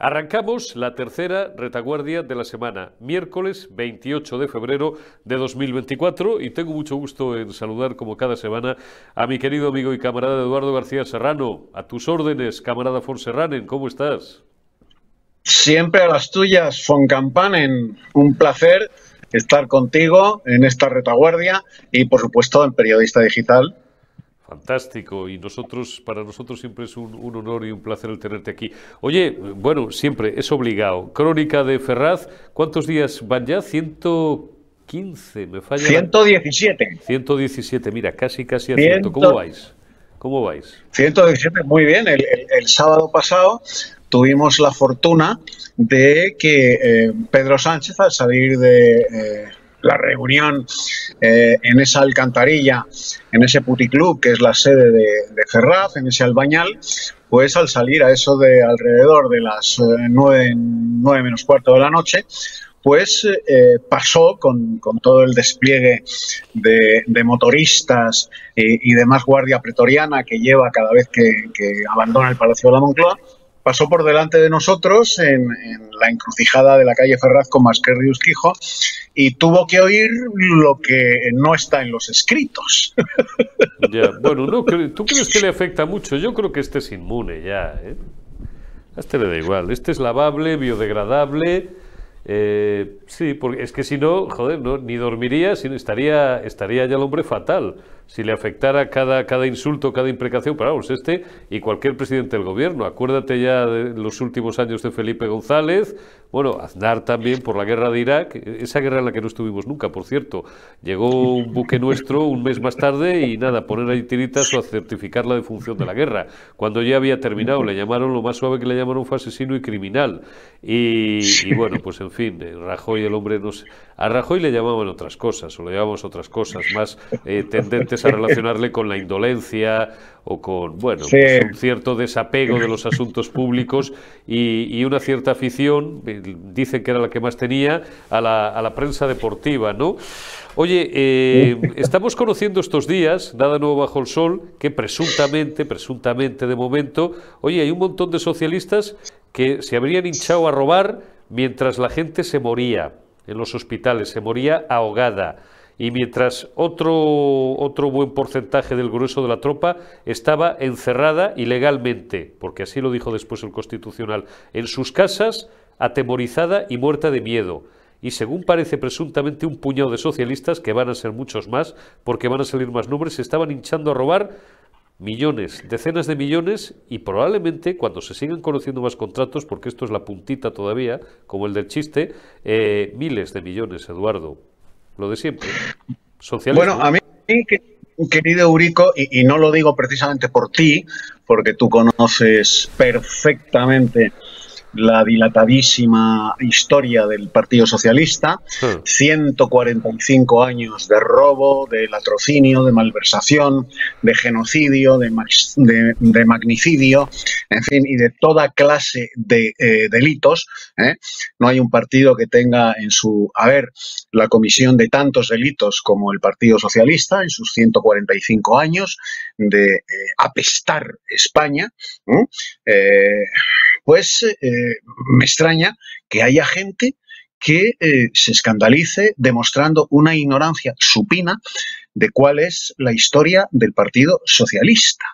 Arrancamos la tercera retaguardia de la semana, miércoles 28 de febrero de 2024 y tengo mucho gusto en saludar como cada semana a mi querido amigo y camarada Eduardo García Serrano. A tus órdenes, camarada Fonserranen, ¿cómo estás? Siempre a las tuyas, Foncampanen. Un placer estar contigo en esta retaguardia y por supuesto en Periodista Digital Fantástico, y nosotros, para nosotros siempre es un, honor y un placer el tenerte aquí. Oye, bueno, siempre es obligado. Crónica de Ferraz, ¿cuántos días van ya? 115, me falla. 117. 117, mira, casi, casi acierto. ¿Cómo vais? ¿Cómo vais? 117, muy bien. El, sábado pasado tuvimos la fortuna de que eh, Pedro Sánchez, al salir de eh, la reunión eh, en esa alcantarilla, en ese puticlub que es la sede de, Ferraz, en ese albañal, pues al salir a eso de alrededor de las eh, nueve, menos cuarto de la noche, pues eh, pasó con, todo el despliegue de, motoristas y, demás guardia pretoriana que lleva cada vez que abandona el Palacio de la Moncloa, pasó por delante de nosotros en, la encrucijada de la calle Ferraz con Masquerrius Quijo y tuvo que oír lo que no está en los escritos. Ya, bueno, no, ¿tú crees que le afecta mucho? Yo creo que este es inmune ya. ¿eh? Este le da igual. Este es lavable, biodegradable. Eh, sí, porque es que si no, joder, no, ni dormiría, sino estaría, estaría ya el hombre fatal si le afectara cada, cada insulto, cada imprecación, pero vamos, este y cualquier presidente del gobierno. Acuérdate ya de los últimos años de Felipe González, bueno, Aznar también por la guerra de Irak, esa guerra en la que no estuvimos nunca, por cierto. Llegó un buque nuestro un mes más tarde y nada, poner ahí tiritas o a certificar la defunción de la guerra. Cuando ya había terminado, le llamaron, lo más suave que le llamaron fue asesino y criminal. Y, bueno, pues en Rajoy el hombre nos... A Rajoy le llamaban otras cosas, o le llamamos otras cosas, más eh, tendentes a relacionarle con la indolencia o con, bueno, pues un cierto desapego de los asuntos públicos y, una cierta afición, dicen que era la que más tenía, a la, a la prensa deportiva, ¿no? Oye, eh, estamos conociendo estos días, nada nuevo bajo el sol, que presuntamente, presuntamente de momento, oye, hay un montón de socialistas que se habrían hinchado a robar mientras la gente se moría en los hospitales, se moría ahogada. Y mientras otro, otro buen porcentaje del grueso de la tropa estaba encerrada ilegalmente, porque así lo dijo después el Constitucional, en sus casas, atemorizada y muerta de miedo. Y según parece presuntamente un puñado de socialistas, que van a ser muchos más, porque van a salir más nombres, se estaban hinchando a robar millones, decenas de millones y probablemente cuando se sigan conociendo más contratos, porque esto es la puntita todavía, como el del chiste, eh, miles de millones, Eduardo. Lo de siempre. Bueno, a mí, querido Eurico, y, y no lo digo precisamente por ti, porque tú conoces perfectamente la dilatadísima historia del Partido Socialista, 145 años de robo, de latrocinio, de malversación, de genocidio, de, de, magnicidio, en fin, y de toda clase de eh, delitos. ¿eh? No hay un partido que tenga en su haber la comisión de tantos delitos como el Partido Socialista en sus 145 años de eh, apestar España pues eh, me extraña que haya gente que eh, se escandalice demostrando una ignorancia supina de cuál es la historia del Partido Socialista.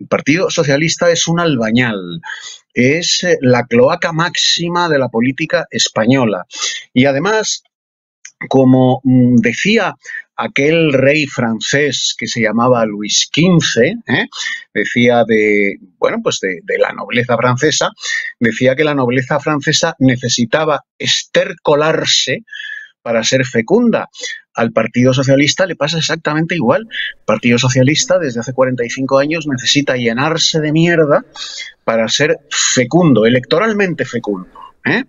El Partido Socialista es un albañal, es eh, la cloaca máxima de la política española. Y además, como mm, decía aquel rey francés que se llamaba Luis XV, ¿eh? decía de, bueno, pues de, la nobleza francesa, decía que la nobleza francesa necesitaba estercolarse para ser fecunda. Al Partido Socialista le pasa exactamente igual. El Partido Socialista desde hace 45 años necesita llenarse de mierda para ser fecundo, electoralmente fecundo. ¿Eh?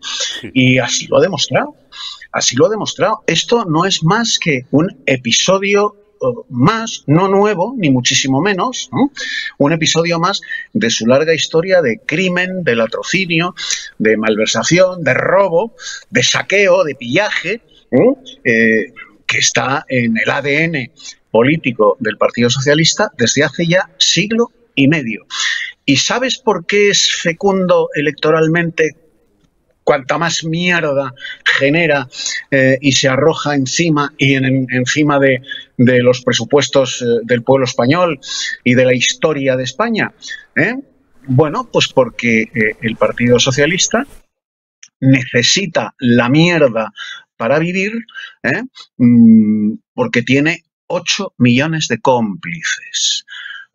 Y así lo ha demostrado. Así lo ha demostrado. Esto no es más que un episodio eh, más, no nuevo, ni muchísimo menos, un episodio más de su larga historia de crimen, de latrocinio, de malversación, de robo, de saqueo, de pillaje, eh, que está en el ADN político del Partido Socialista desde hace ya siglo y medio. ¿Y sabes por qué es fecundo electoralmente cuanta más mierda genera eh, y se arroja encima y en, encima de, los presupuestos eh, del pueblo español y de la historia de España? ¿eh? Bueno, pues porque el Partido Socialista necesita la mierda para vivir, mm, porque tiene 8 millones de cómplices.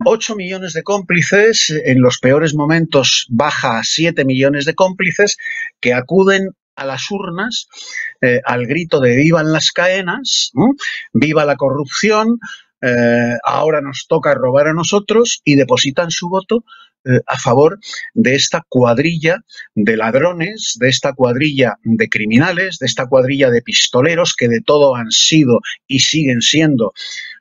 8 millones de cómplices, en los peores momentos baja a 7 millones de cómplices que acuden a las urnas eh, al grito de vivan las caenas, viva la corrupción, eh, ahora nos toca robar a nosotros y depositan su voto eh, a favor de esta cuadrilla de ladrones, de esta cuadrilla de criminales, de esta cuadrilla de pistoleros que de todo han sido y siguen siendo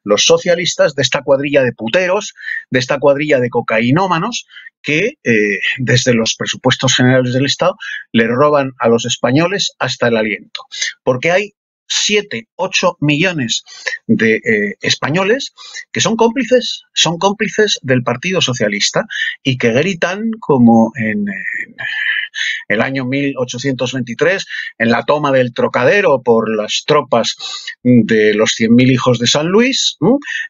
los socialistas, de esta cuadrilla de puteros, de esta cuadrilla de cocainómanos que eh, desde los presupuestos generales del Estado le roban a los españoles hasta el aliento. Porque hay 7, 8 millones de eh, españoles que son cómplices, son cómplices del Partido Socialista y que gritan como en, el año 1823, en la toma del Trocadero por las tropas de los 100.000 hijos de San Luis,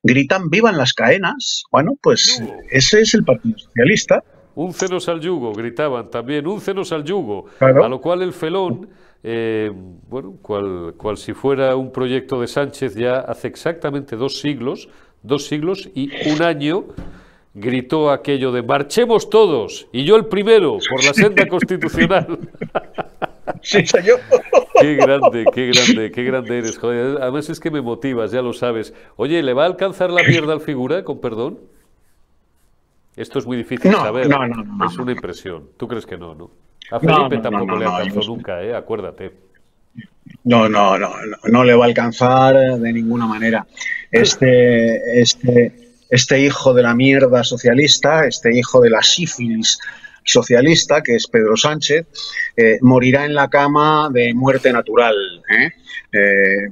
gritan vivan las caenas. Bueno, pues ese es el Partido Socialista. Un cenos al yugo, gritaban también, un cenos al yugo, a lo cual el felón eh, bueno, cual, cual si fuera un proyecto de Sánchez ya hace exactamente dos siglos, dos siglos y un año gritó aquello de marchemos todos y yo el primero por la senda constitucional. Sí, señor. Qué grande, qué grande, qué grande eres. Joder, además es que me motivas, ya lo sabes. Oye, ¿le va a alcanzar la mierda al figura, con perdón? Esto es muy difícil saber. No, no, no, es una impresión. ¿Tú crees que no, no? A Felipe tampoco le alcanzó nunca, ¿eh? Acuérdate. No, no, no, no, le va a alcanzar de ninguna manera. Este, este, este hijo de la mierda socialista, este hijo de la sífilis socialista, que es Pedro Sánchez, eh, morirá en la cama de muerte natural. ¿eh? eh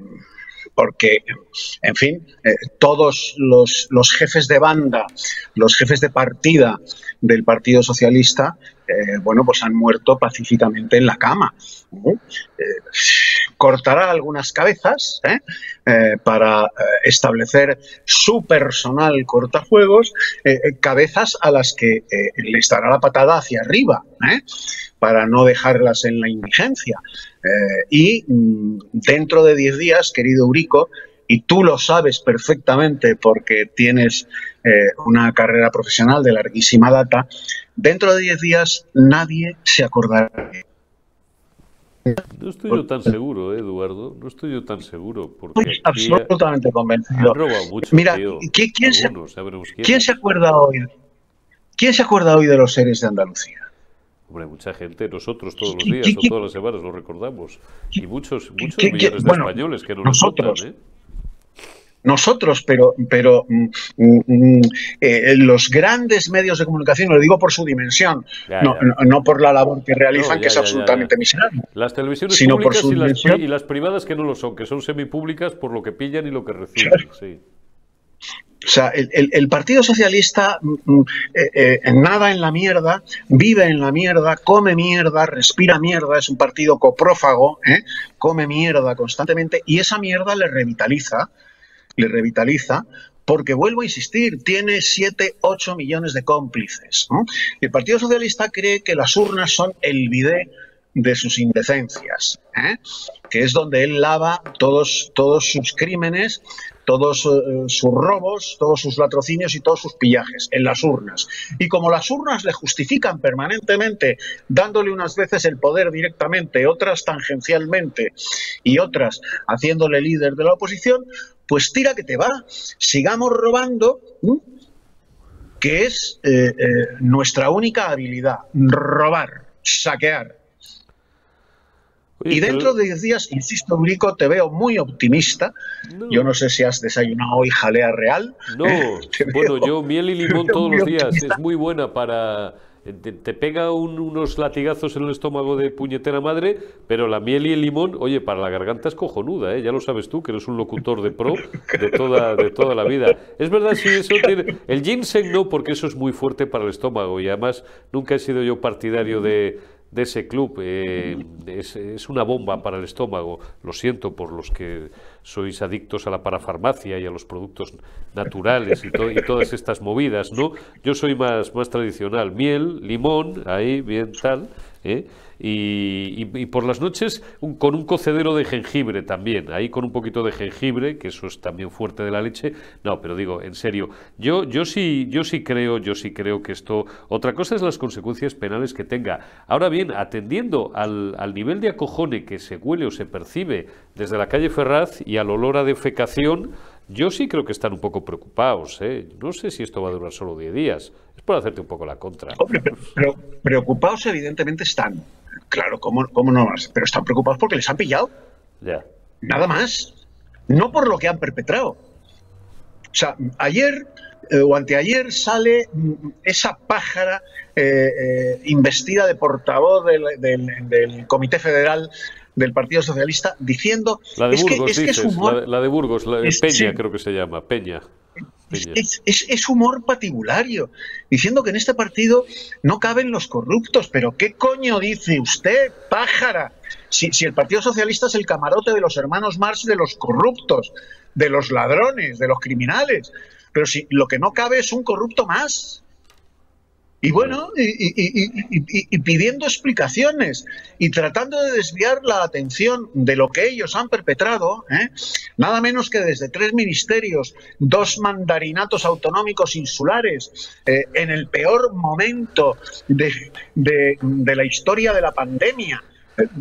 porque, en fin, todos los, jefes de banda, los jefes de partida del Partido Socialista, eh, bueno, pues han muerto pacíficamente en la cama. Eh, cortará algunas cabezas para establecer su personal cortafuegos, cabezas a las que le estará la patada hacia arriba, para no dejarlas en la indigencia. Eh, y mm, dentro de 10 días, querido Urico, y tú lo sabes perfectamente porque tienes eh, una carrera profesional de larguísima data, dentro de 10 días nadie se acordará. No estoy yo tan seguro, ¿eh, Eduardo. No estoy yo tan seguro. Porque estoy absolutamente convencido. Mira, ¿quién, se, ¿quién se acuerda hoy? ¿Quién se acuerda hoy de los seres de Andalucía? Hombre, mucha gente, nosotros todos los días o todas las semanas lo recordamos. Y muchos, muchos millones de españoles que no nosotros, ¿eh? Nosotros, pero, pero mm, mm, mm, eh, los grandes medios de comunicación, lo digo por su dimensión, no, por la labor que realizan, que es absolutamente miserable. Las televisiones públicas y las, y las, privadas que no lo son, que son semipúblicas por lo que pillan y lo que reciben. Sí. O sea, el, Partido Socialista eh, eh, nada en la mierda, vive en la mierda, come mierda, respira mierda, es un partido coprófago, ¿eh? come mierda constantemente y esa mierda le revitaliza, le revitaliza porque vuelvo a insistir, tiene 7, 8 millones de cómplices. El Partido Socialista cree que las urnas son el bidé de sus indecencias, que es donde él lava todos, todos sus crímenes, todos eh, sus robos, todos sus latrocinios y todos sus pillajes en las urnas. Y como las urnas le justifican permanentemente, dándole unas veces el poder directamente, otras tangencialmente y otras haciéndole líder de la oposición, pues tira que te va. Sigamos robando, que es eh, eh, nuestra única habilidad, robar, saquear y dentro de 10 días, insisto, Urico, te veo muy optimista. Yo no sé si has desayunado hoy jalea real. No, bueno, yo miel y limón todos los días. Es muy buena para te, pega unos latigazos en el estómago de puñetera madre, pero la miel y el limón, oye, para la garganta es cojonuda, ¿eh? ya lo sabes tú, que eres un locutor de pro de toda, de toda la vida. Es verdad, si eso tiene... El ginseng no, porque eso es muy fuerte para el estómago y además nunca he sido yo partidario de de ese club eh, es, una bomba para el estómago. Lo siento por los que sois adictos a la parafarmacia y a los productos naturales y, y todas estas movidas, ¿no? Yo soy más, más tradicional. Miel, limón, ahí, bien tal. ¿eh? Y, por las noches con un cocedero de jengibre también, ahí con un poquito de jengibre, que eso es también fuerte de la leche. No, pero digo, en serio, yo, yo sí, yo sí creo, yo sí creo que esto. Otra cosa es las consecuencias penales que tenga. Ahora bien, atendiendo al, al nivel de acojone que se huele o se percibe desde la calle Ferraz y al olor a defecación, yo sí creo que están un poco preocupados. ¿eh? No sé si esto va a durar solo 10 días. Por hacerte un poco la contra. Hombre, pero preocupados evidentemente están. Claro, ¿cómo, cómo no más? Pero están preocupados porque les han pillado. Ya. Nada más. No por lo que han perpetrado. O sea, ayer eh, o anteayer sale mm, esa pájara eh, eh, investida de portavoz del, Comité Federal del Partido Socialista diciendo la de Burgos, que, es la, de, Burgos, la de Peña creo que se llama, Peña. Es, humor patibulario, diciendo que en este partido no caben los corruptos. Pero ¿qué coño dice usted, pájara? Si, si el Partido Socialista es el camarote de los hermanos Marx de los corruptos, de los ladrones, de los criminales. Pero si lo que no cabe es un corrupto más. Y bueno, y, pidiendo explicaciones y tratando de desviar la atención de lo que ellos han perpetrado, ¿eh? nada menos que desde tres ministerios, dos mandarinatos autonómicos insulares, eh, en el peor momento de, de la historia de la pandemia,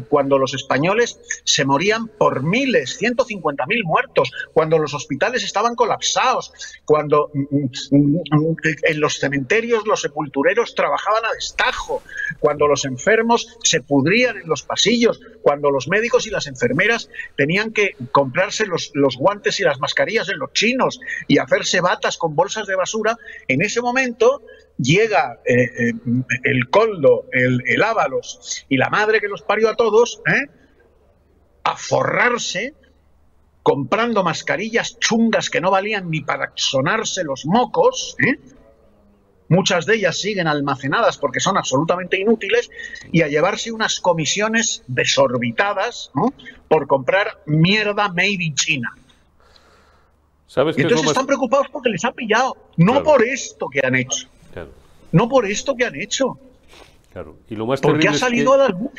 cuando los españoles se morían por miles, 150.000 muertos, cuando los hospitales estaban colapsados, cuando mm, mm, mm, en los cementerios los sepultureros trabajaban a destajo, cuando los enfermos se pudrían en los pasillos, cuando los médicos y las enfermeras tenían que comprarse los, los guantes y las mascarillas en los chinos y hacerse batas con bolsas de basura, en ese momento llega eh, eh, el Coldo, el, el, Ábalos y la madre que los parió a todos, ¿eh? a forrarse comprando mascarillas chungas que no valían ni para sonarse los mocos, muchas de ellas siguen almacenadas porque son absolutamente inútiles, y a llevarse unas comisiones desorbitadas por comprar mierda made in China. ¿Sabes entonces están preocupados porque les ha pillado, no por esto que han hecho. No por esto que han hecho. Claro. Y lo más Porque ha salido a la luz.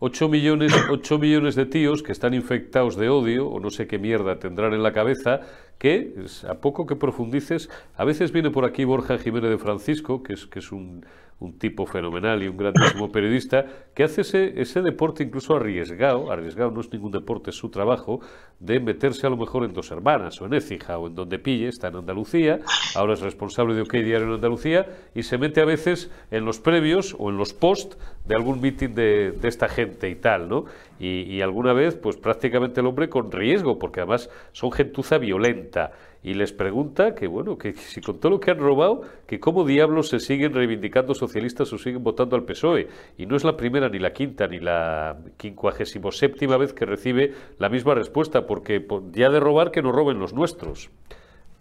8 millones, 8 millones de tíos que están infectados de odio, o no sé qué mierda tendrán en la cabeza, que a poco que profundices, a veces viene por aquí Borja Jiménez de Francisco, que es, que es un, un tipo fenomenal y un grandísimo periodista, que hace ese, ese deporte incluso arriesgado, arriesgado no es ningún deporte, es su trabajo, de meterse a lo mejor en Dos Hermanas o en Écija o en donde pille, está en Andalucía, ahora es responsable de OK Diario en Andalucía y se mete a veces en los previos o en los post de algún meeting de, de esta gente y tal, ¿no? Y, y alguna vez, pues prácticamente el hombre con riesgo, porque además son gentuza violenta y les pregunta que, bueno, que, si con todo lo que han robado, que cómo diablos se siguen reivindicando socialistas o siguen votando al PSOE. Y no es la primera, ni la quinta, ni la quincuagésimo séptima vez que recibe la misma respuesta, porque ya de robar que no roben los nuestros.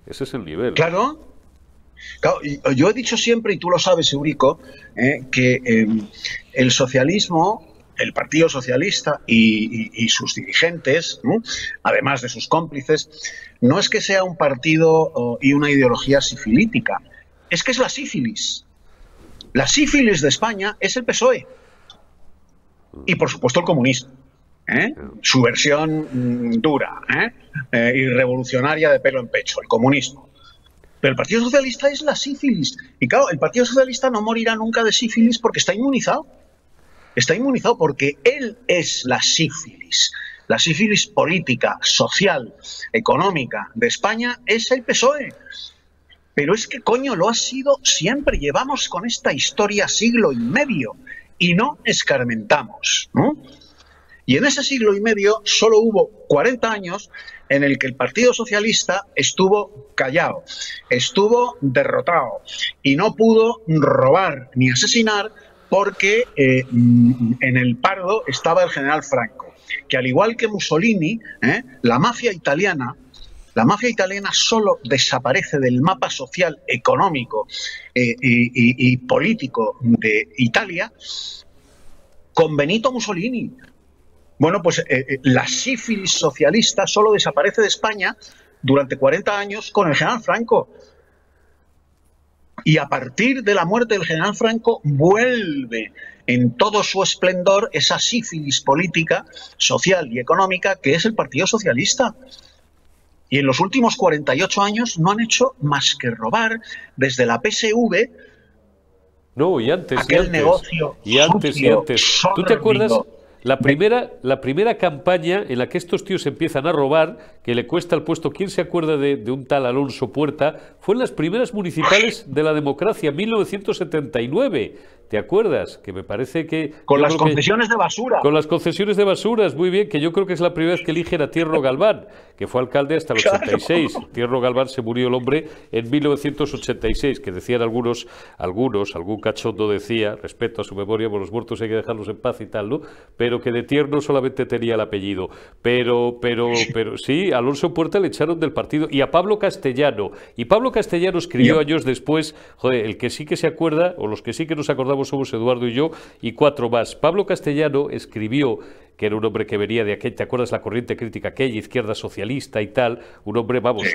Ese es el nivel. Claro. yo he dicho siempre, y tú lo sabes, Eurico, eh, que em, el socialismo el Partido Socialista y, sus dirigentes, además de sus cómplices, no es que sea un partido y una ideología sifilítica, es que es la sífilis. La sífilis de España es el PSOE. Y por supuesto el comunismo. ¿eh? Su versión mm, dura ¿eh? Eh, y revolucionaria de pelo en pecho, el comunismo. Pero el Partido Socialista es la sífilis. Y claro, el Partido Socialista no morirá nunca de sífilis porque está inmunizado está inmunizado porque él es la sífilis. La sífilis política, social, económica de España es el PSOE. Pero es que coño lo ha sido siempre. Llevamos con esta historia siglo y medio y no escarmentamos. Y en ese siglo y medio solo hubo 40 años en el que el Partido Socialista estuvo callado, estuvo derrotado y no pudo robar ni asesinar porque eh, mm, en el Pardo estaba el general Franco, que al igual que Mussolini, ¿eh? la mafia italiana la mafia italiana solo desaparece del mapa social, económico eh, y, político de Italia con Benito Mussolini. Bueno, pues la sífilis socialista solo desaparece de España durante 40 años con el general Franco. Y a partir de la muerte del general Franco vuelve en todo su esplendor esa sífilis política, social y económica que es el Partido Socialista. Y en los últimos 48 años no han hecho más que robar desde la PSV. No, y antes. Aquel y antes, negocio. Y antes, y antes. ¿Tú te acuerdas? La primera, la primera campaña en la que estos tíos empiezan a robar, que le cuesta el puesto, ¿quién se acuerda de, de, un tal Alonso Puerta? Fue en las primeras municipales de la democracia, 1979. ¿Te acuerdas? Que me parece que... Con las concesiones de basura. Con las concesiones de basuras, muy bien, que yo creo que es la primera vez que eligen a Tierno Galván, que fue alcalde hasta el 86. Tierno Galván se murió el hombre en 1986, que decían algunos, algunos, algún cachondo decía, respeto a su memoria, por los muertos hay que dejarlos en paz y tal, ¿no? Pero que de Tierno solamente tenía el apellido. Pero, pero, pero sí, a Alonso Puerta le echaron del partido. Y a Pablo Castellano. Y Pablo Castellano escribió años después, joder, el que sí que se acuerda, o los que sí que nos acordamos somos Eduardo y yo y cuatro más. Pablo Castellano escribió que era un hombre que venía de aquella, ¿te acuerdas la corriente crítica aquella, izquierda socialista y tal? Un hombre, vamos,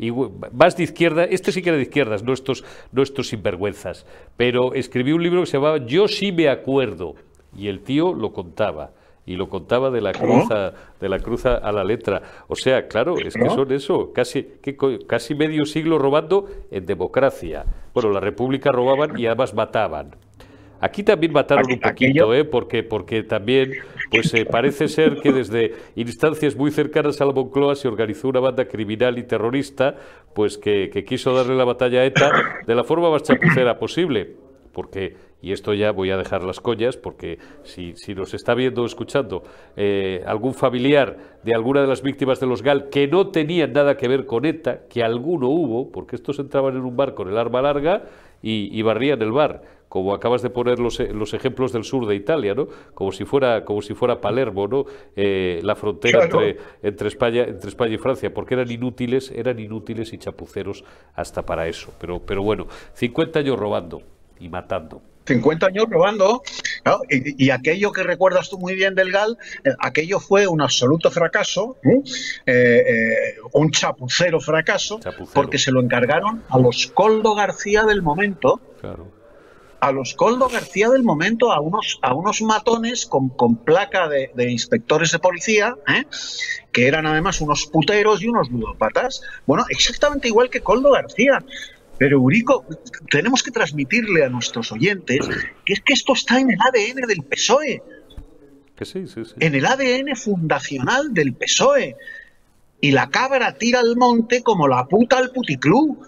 y, más de izquierda, este sí que era de izquierdas, no estos, no estos sinvergüenzas, pero escribió un libro que se llamaba Yo sí me acuerdo, y el tío lo contaba y lo contaba de la cruz a, de la cruz a la letra. O sea, claro, es que son eso, casi, casi medio siglo robando en democracia. Bueno, la República robaban y además mataban. Aquí también mataron un poquito, ¿eh? porque, porque también pues eh, parece ser que desde instancias muy cercanas a la Moncloa se organizó una banda criminal y terrorista pues que, quiso darle la batalla a ETA de la forma más chapucera posible. Porque, y esto ya voy a dejar las coñas, porque si, si nos está viendo o escuchando eh, algún familiar de alguna de las víctimas de los GAL que no tenían nada que ver con ETA, que alguno hubo, porque estos entraban en un bar con el arma larga y, y barrían el bar como acabas de poner los, los, ejemplos del sur de Italia, ¿no? Como si fuera, como si fuera Palermo, ¿no? Eh, la frontera entre, entre, España, entre España y Francia, porque eran inútiles, eran inútiles y chapuceros hasta para eso. Pero, pero bueno, 50 años robando y matando. 50 años robando, y, aquello que recuerdas tú muy bien del GAL, eh, aquello fue un absoluto fracaso, eh, un chapucero fracaso, porque se lo encargaron a los Coldo García del momento, claro a los Coldo García del momento, a unos, a unos matones con, con placa de, inspectores de policía, ¿eh? que eran además unos puteros y unos ludópatas. Bueno, exactamente igual que Coldo García. Pero Eurico, tenemos que transmitirle a nuestros oyentes que es que esto está en el ADN del PSOE. Que sí, sí, sí. En el ADN fundacional del PSOE. Y la cabra tira al monte como la puta al puticlub.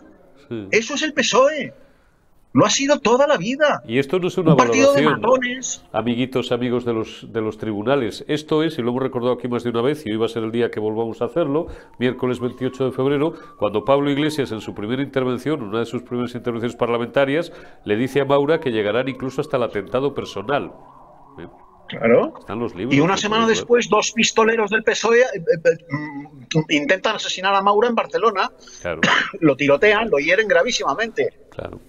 Eso es el PSOE. Lo ha sido toda la vida. Y esto no es una Un partido de amiguitos, amigos de los, de los tribunales. Esto es, y lo hemos recordado aquí más de una vez, y hoy va a ser el día que volvamos a hacerlo, miércoles 28 de febrero, cuando Pablo Iglesias, en su primera intervención, una de sus primeras intervenciones parlamentarias, le dice a Maura que llegarán incluso hasta el atentado personal. ¿Eh? Claro. Están los libros. Y una semana después, dos pistoleros del PSOE eh, eh, mm, intentan asesinar a Maura en Barcelona. Claro. lo tirotean, lo hieren gravísimamente. Claro.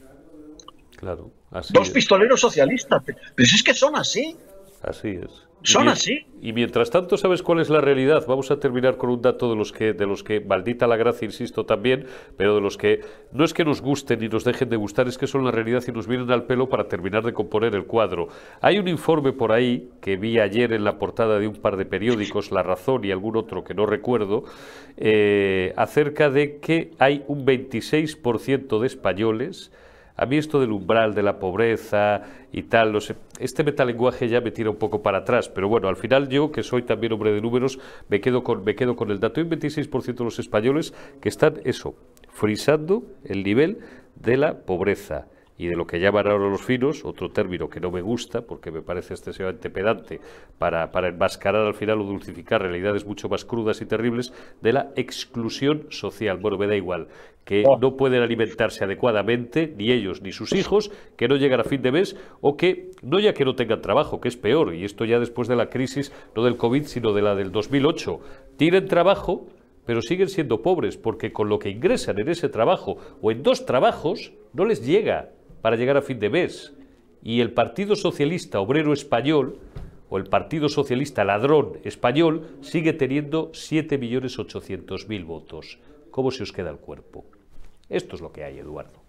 Claro. Dos pistoleros socialistas. Pero es que son así. Así es. Son así. Y mientras tanto, ¿sabes cuál es la realidad? Vamos a terminar con un dato de los que, de los que, maldita la gracia, insisto también, pero de los que no es que nos gusten y nos dejen de gustar, es que son la realidad y nos vienen al pelo para terminar de componer el cuadro. Hay un informe por ahí que vi ayer en la portada de un par de periódicos, La Razón y algún otro que no recuerdo, eh, acerca de que hay un 26% de españoles a mí esto del umbral de la pobreza y tal, no sé, este metalenguaje ya me tira un poco para atrás, pero bueno, al final yo, que soy también hombre de números, me quedo con, me quedo con el dato. Hay un 26% de los españoles que están, eso, frisando el nivel de la pobreza. Y de lo que llaman ahora los finos, otro término que no me gusta porque me parece excesivamente pedante para, para enmascarar al final o dulcificar realidades mucho más crudas y terribles, de la exclusión social. Bueno, me da igual, que oh. no pueden alimentarse adecuadamente, ni ellos ni sus hijos, que no llegan a fin de mes o que, no ya que no tengan trabajo, que es peor, y esto ya después de la crisis, no del COVID, sino de la del 2008, tienen trabajo, pero siguen siendo pobres porque con lo que ingresan en ese trabajo o en dos trabajos no les llega para llegar a fin de mes. Y el Partido Socialista Obrero Español, o el Partido Socialista Ladrón Español, sigue teniendo 7.800.000 votos. ¿Cómo se os queda el cuerpo? Esto es lo que hay, Eduardo.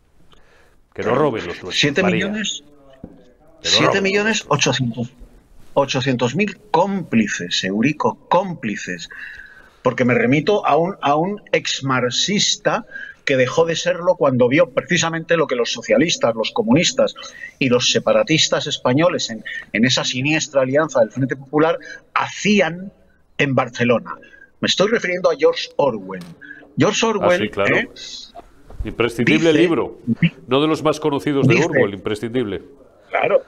Que no roben los nuestros. 7 millones. 7 millones 800 mil cómplices, Eurico, cómplices. Porque me remito a un, a un ex marxista que dejó de serlo cuando vio precisamente lo que los socialistas, los comunistas y los separatistas españoles en, esa siniestra alianza del Frente Popular hacían en Barcelona. Me estoy refiriendo a George Orwell. George Orwell. Ah, ¿eh? Imprescindible libro. No de los más conocidos de Orwell, imprescindible. Claro.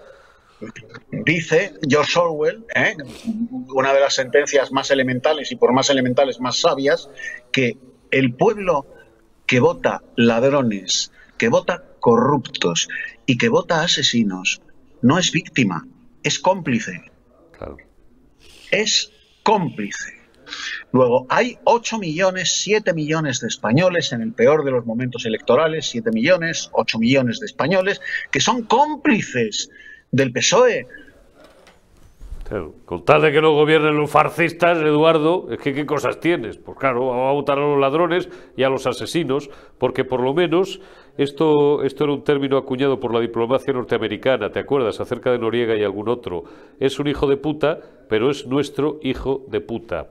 Dice George Orwell, ¿eh? una de las sentencias más elementales y por más elementales más sabias, que el pueblo que vota ladrones, que vota corruptos y que vota asesinos, no es víctima, es cómplice. Es cómplice. Luego, hay 8 millones, 7 millones de españoles en el peor de los momentos electorales, 7 millones, 8 millones de españoles, que son cómplices del PSOE, con tal de que no gobiernen los farcistas, Eduardo, es que qué cosas tienes. Pues claro, va a votar a los ladrones y a los asesinos, porque por lo menos esto, esto era un término acuñado por la diplomacia norteamericana, ¿te acuerdas? Acerca de Noriega y algún otro. Es un hijo de puta, pero es nuestro hijo de puta.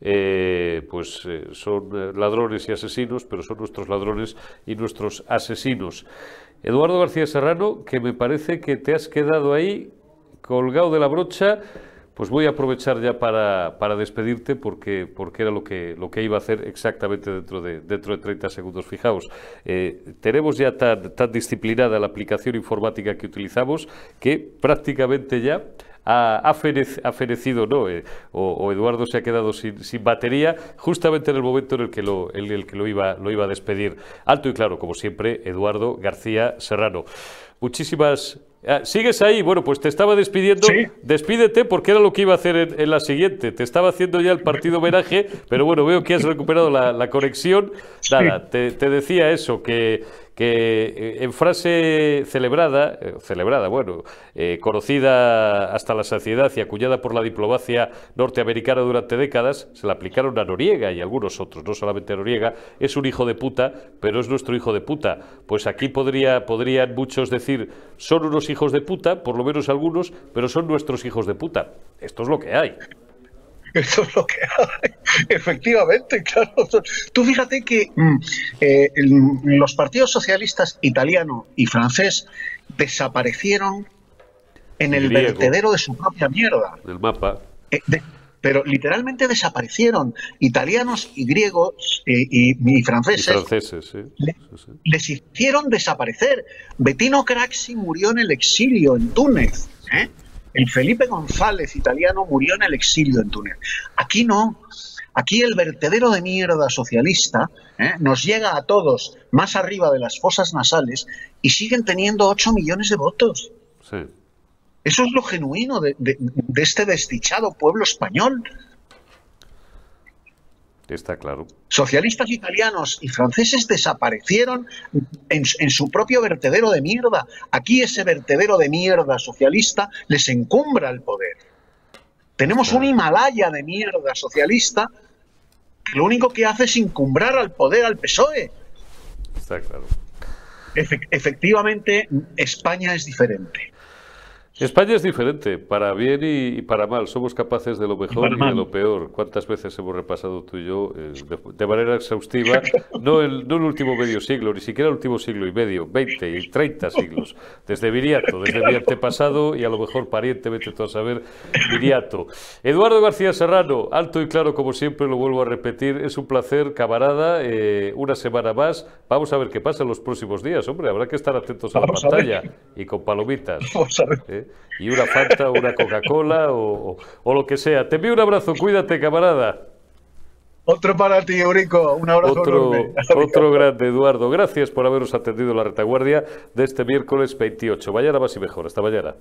Eh, pues eh, son eh, ladrones y asesinos, pero son nuestros ladrones y nuestros asesinos. Eduardo García Serrano, que me parece que te has quedado ahí colgado de la brocha, pues voy a aprovechar ya para, para, despedirte porque, porque era lo que, lo que iba a hacer exactamente dentro de, dentro de 30 segundos. Fijaos, eh, tenemos ya tan, tan disciplinada la aplicación informática que utilizamos que prácticamente ya ha, fenecido, ¿no? Eh, o, Eduardo se ha quedado sin, batería justamente en el momento en el que, lo, en el que lo, iba, lo iba a despedir. Alto y claro, como siempre, Eduardo García Serrano. Muchísimas ¿Sigues ahí? Bueno, pues te estaba despidiendo. Despídete porque era lo que iba a hacer en, la siguiente. Te estaba haciendo ya el partido homenaje, pero bueno, veo que has recuperado la, conexión. Nada, te, decía eso, que, que eh, en frase celebrada, eh, celebrada, bueno, eh, conocida hasta la saciedad y acuñada por la diplomacia norteamericana durante décadas, se la aplicaron a Noriega y a algunos otros, no solamente a Noriega, es un hijo de puta, pero es nuestro hijo de puta. Pues aquí podría, podrían muchos decir, son unos hijos de puta, por lo menos algunos, pero son nuestros hijos de puta. Esto es lo que hay. Eso es lo que hay. Efectivamente, claro. Tú fíjate que mm, eh, los partidos socialistas italiano y francés desaparecieron en el vertedero de su propia mierda. Del mapa. Eh, pero literalmente desaparecieron. Italianos y griegos eh, y, franceses, les hicieron desaparecer. Bettino Craxi murió en el exilio en Túnez. ¿eh? El Felipe González italiano murió en el exilio en Túnez. Aquí no. Aquí el vertedero de mierda socialista ¿eh? nos llega a todos más arriba de las fosas nasales y siguen teniendo 8 millones de votos. Eso es lo genuino de, de este desdichado pueblo español. Está claro. Socialistas italianos y franceses desaparecieron en, su propio vertedero de mierda. Aquí ese vertedero de mierda socialista les encumbra el poder. Tenemos un Himalaya de mierda socialista que lo único que hace es encumbrar al poder al PSOE. Está claro. efectivamente, España es diferente. España es diferente, para bien y, para mal. Somos capaces de lo mejor y, de lo peor. ¿Cuántas veces hemos repasado tú y yo eh, de, manera exhaustiva? No el, no el último medio siglo, ni siquiera el último siglo y medio, 20 y 30 siglos. Desde Viriato, desde mi antepasado y a lo mejor pariente, vete tú a saber, Viriato. Eduardo García Serrano, alto y claro como siempre, lo vuelvo a repetir. Es un placer, camarada. Eh, una semana más. Vamos a ver qué pasa en los próximos días, hombre. Habrá que estar atentos a la pantalla y con palomitas. Vamos a ver. ¿eh? Y una Fanta, una Coca-Cola o, lo que sea. Te envío un abrazo, cuídate, camarada. Otro para ti, Eurico. Un abrazo otro, Otro grande, Eduardo. Gracias por haberos atendido la retaguardia de este miércoles 28. Mañana más y mejor. Hasta mañana.